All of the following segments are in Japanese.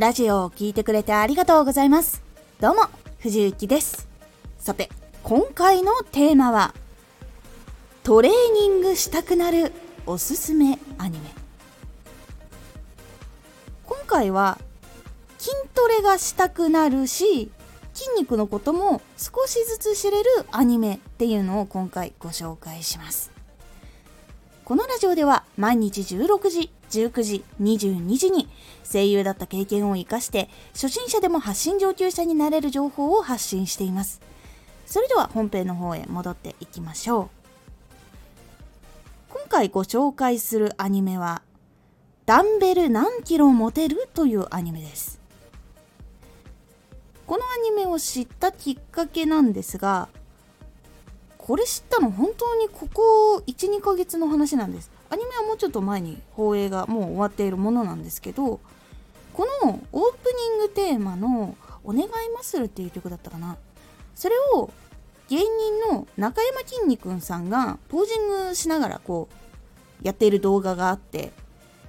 ラジオを聴いてくれてありがとうございます。どうも、藤幸です。さて、今回のテーマは、トレーニングしたくなるおすすめアニメ。今回は、筋トレがしたくなるし、筋肉のことも少しずつ知れるアニメっていうのを今回ご紹介します。このラジオでは毎日16時、19時、22時に声優だった経験を活かして初心者でも発信上級者になれる情報を発信しています。それでは本編の方へ戻っていきましょう。今回ご紹介するアニメはダンベル何キロ持てるというアニメです。このアニメを知ったきっかけなんですがこれ知ったの本当にここ12ヶ月の話なんです。アニメはもうちょっと前に放映がもう終わっているものなんですけどこのオープニングテーマの「お願いマッスル」っていう曲だったかな。それを芸人の中山きんに君さんがポージングしながらこうやっている動画があって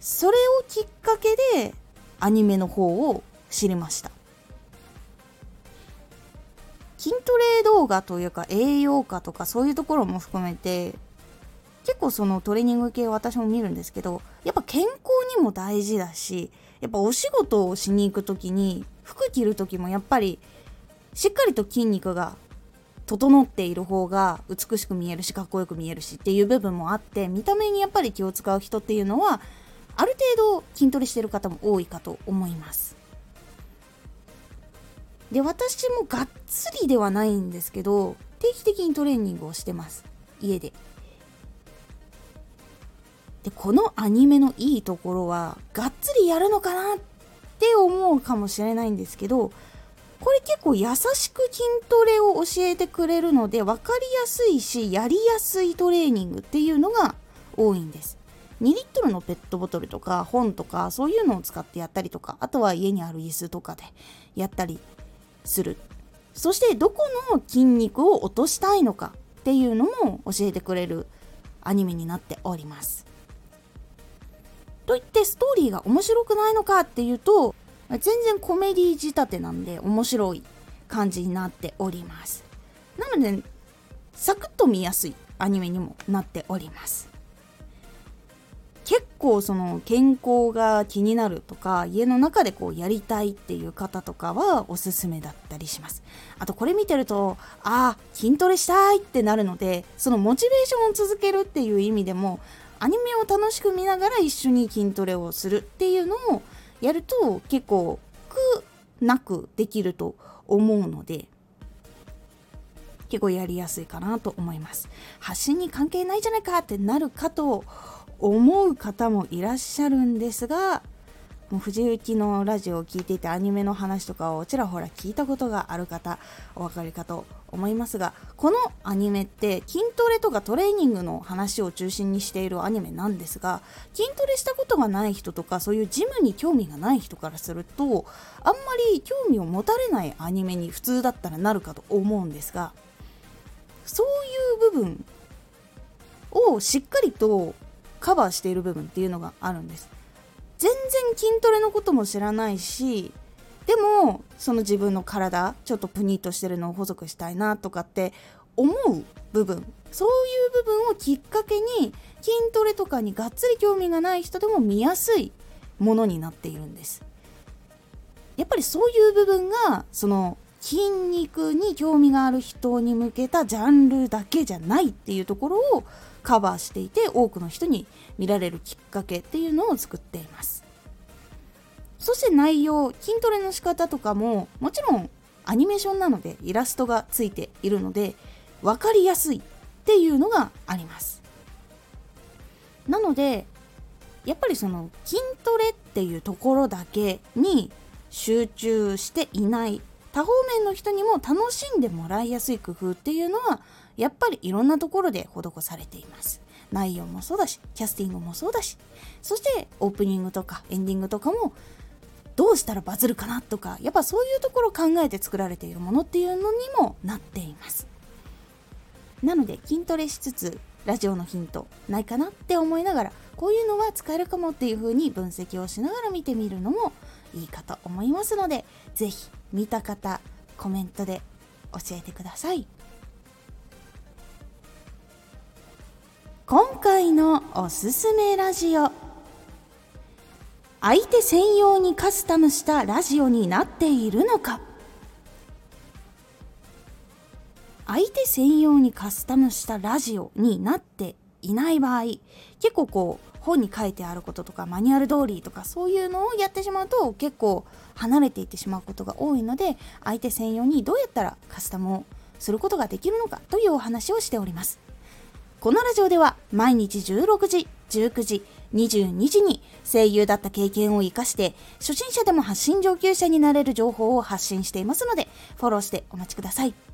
それをきっかけでアニメの方を知りました。筋トレ動画というか栄養価とかそういうところも含めて結構そのトレーニング系私も見るんですけどやっぱ健康にも大事だしやっぱお仕事をしに行く時に服着る時もやっぱりしっかりと筋肉が整っている方が美しく見えるしかっこよく見えるしっていう部分もあって見た目にやっぱり気を使う人っていうのはある程度筋トレしてる方も多いかと思います。で私もがっつりではないんですけど定期的にトレーニングをしてます。家で。でこのアニメのいいところはがっつりやるのかなって思うかもしれないんですけどこれ結構優しく筋トレを教えてくれるので分かりやすいしやりやすいトレーニングっていうのが多いんです。2リットルのペットボトルとか本とかそういうのを使ってやったりとかあとは家にある椅子とかでやったりする。そしてどこの筋肉を落としたいのかっていうのも教えてくれるアニメになっております。といってストーリーが面白くないのかっていうと全然コメディ仕立てなんで面白い感じになっております。なのでサクッと見やすいアニメにもなっております。構その健康が気になるとか家の中でこうやりたいっていう方とかはおすすめだったりします。あとこれ見てるとああ筋トレしたいってなるのでそのモチベーションを続けるっていう意味でもアニメを楽しく見ながら一緒に筋トレをするっていうのをやると結構苦なくできると思うので結構やりやすいかなと思います。発信に関係ないじゃないかってなるかと思う方もいらっしゃるんですがもう藤雪のラジオを聴いていてアニメの話とかをちらほら聞いたことがある方お分かりかと思いますがこのアニメって筋トレとかトレーニングの話を中心にしているアニメなんですが筋トレしたことがない人とかそういうジムに興味がない人からするとあんまり興味を持たれないアニメに普通だったらなるかと思うんですがそういう部分をしっかりとカバーしている部分っていうのがあるんです。全然筋トレのことも知らないしでもその自分の体ちょっとプニッとしてるのを細くしたいなとかって思う部分。そういう部分をきっかけに筋トレとかにがっつり興味がない人でも見やすいものになっているんです。やっぱりそういう部分がその筋肉に興味がある人に向けたジャンルだけじゃないっていうところをカバーしていて多くの人に見られるきっかけっていうのを作っています。そして内容筋トレの仕方とかももちろんアニメーションなのでイラストがついているので分かりやすいっていうのがあります。なのでやっぱりその筋トレっていうところだけに集中していない多方面の人にも楽しんでもらいやすい工夫っていうのはやっぱりいろんなところで施されています。内容もそうだしキャスティングもそうだしそしてオープニングとかエンディングとかもどうしたらバズるかなとかやっぱそういうところを考えて作られているものっていうのにもなっています。なので筋トレしつつラジオのヒントないかなって思いながらこういうのは使えるかもっていう風に分析をしながら見てみるのもいいかと思いますので是非見た方コメントで教えてください。今回のおすすめラジオ。相手専用にカスタムしたラジオになっているのか。相手専用にカスタムしたラジオになっていない場合結構こう本に書いてあることとかマニュアル通りとかそういうのをやってしまうと結構離れていってしまうことが多いので相手専用にどうやったらカスタムをすることができるのかというお話をしております。このラジオでは毎日16時19時22時に声優だった経験を生かして初心者でも発信上級者になれる情報を発信していますのでフォローしてお待ちください。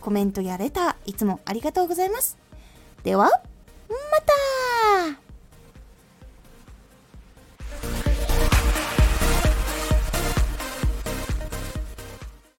コメントやレター、いつもありがとうございます。では、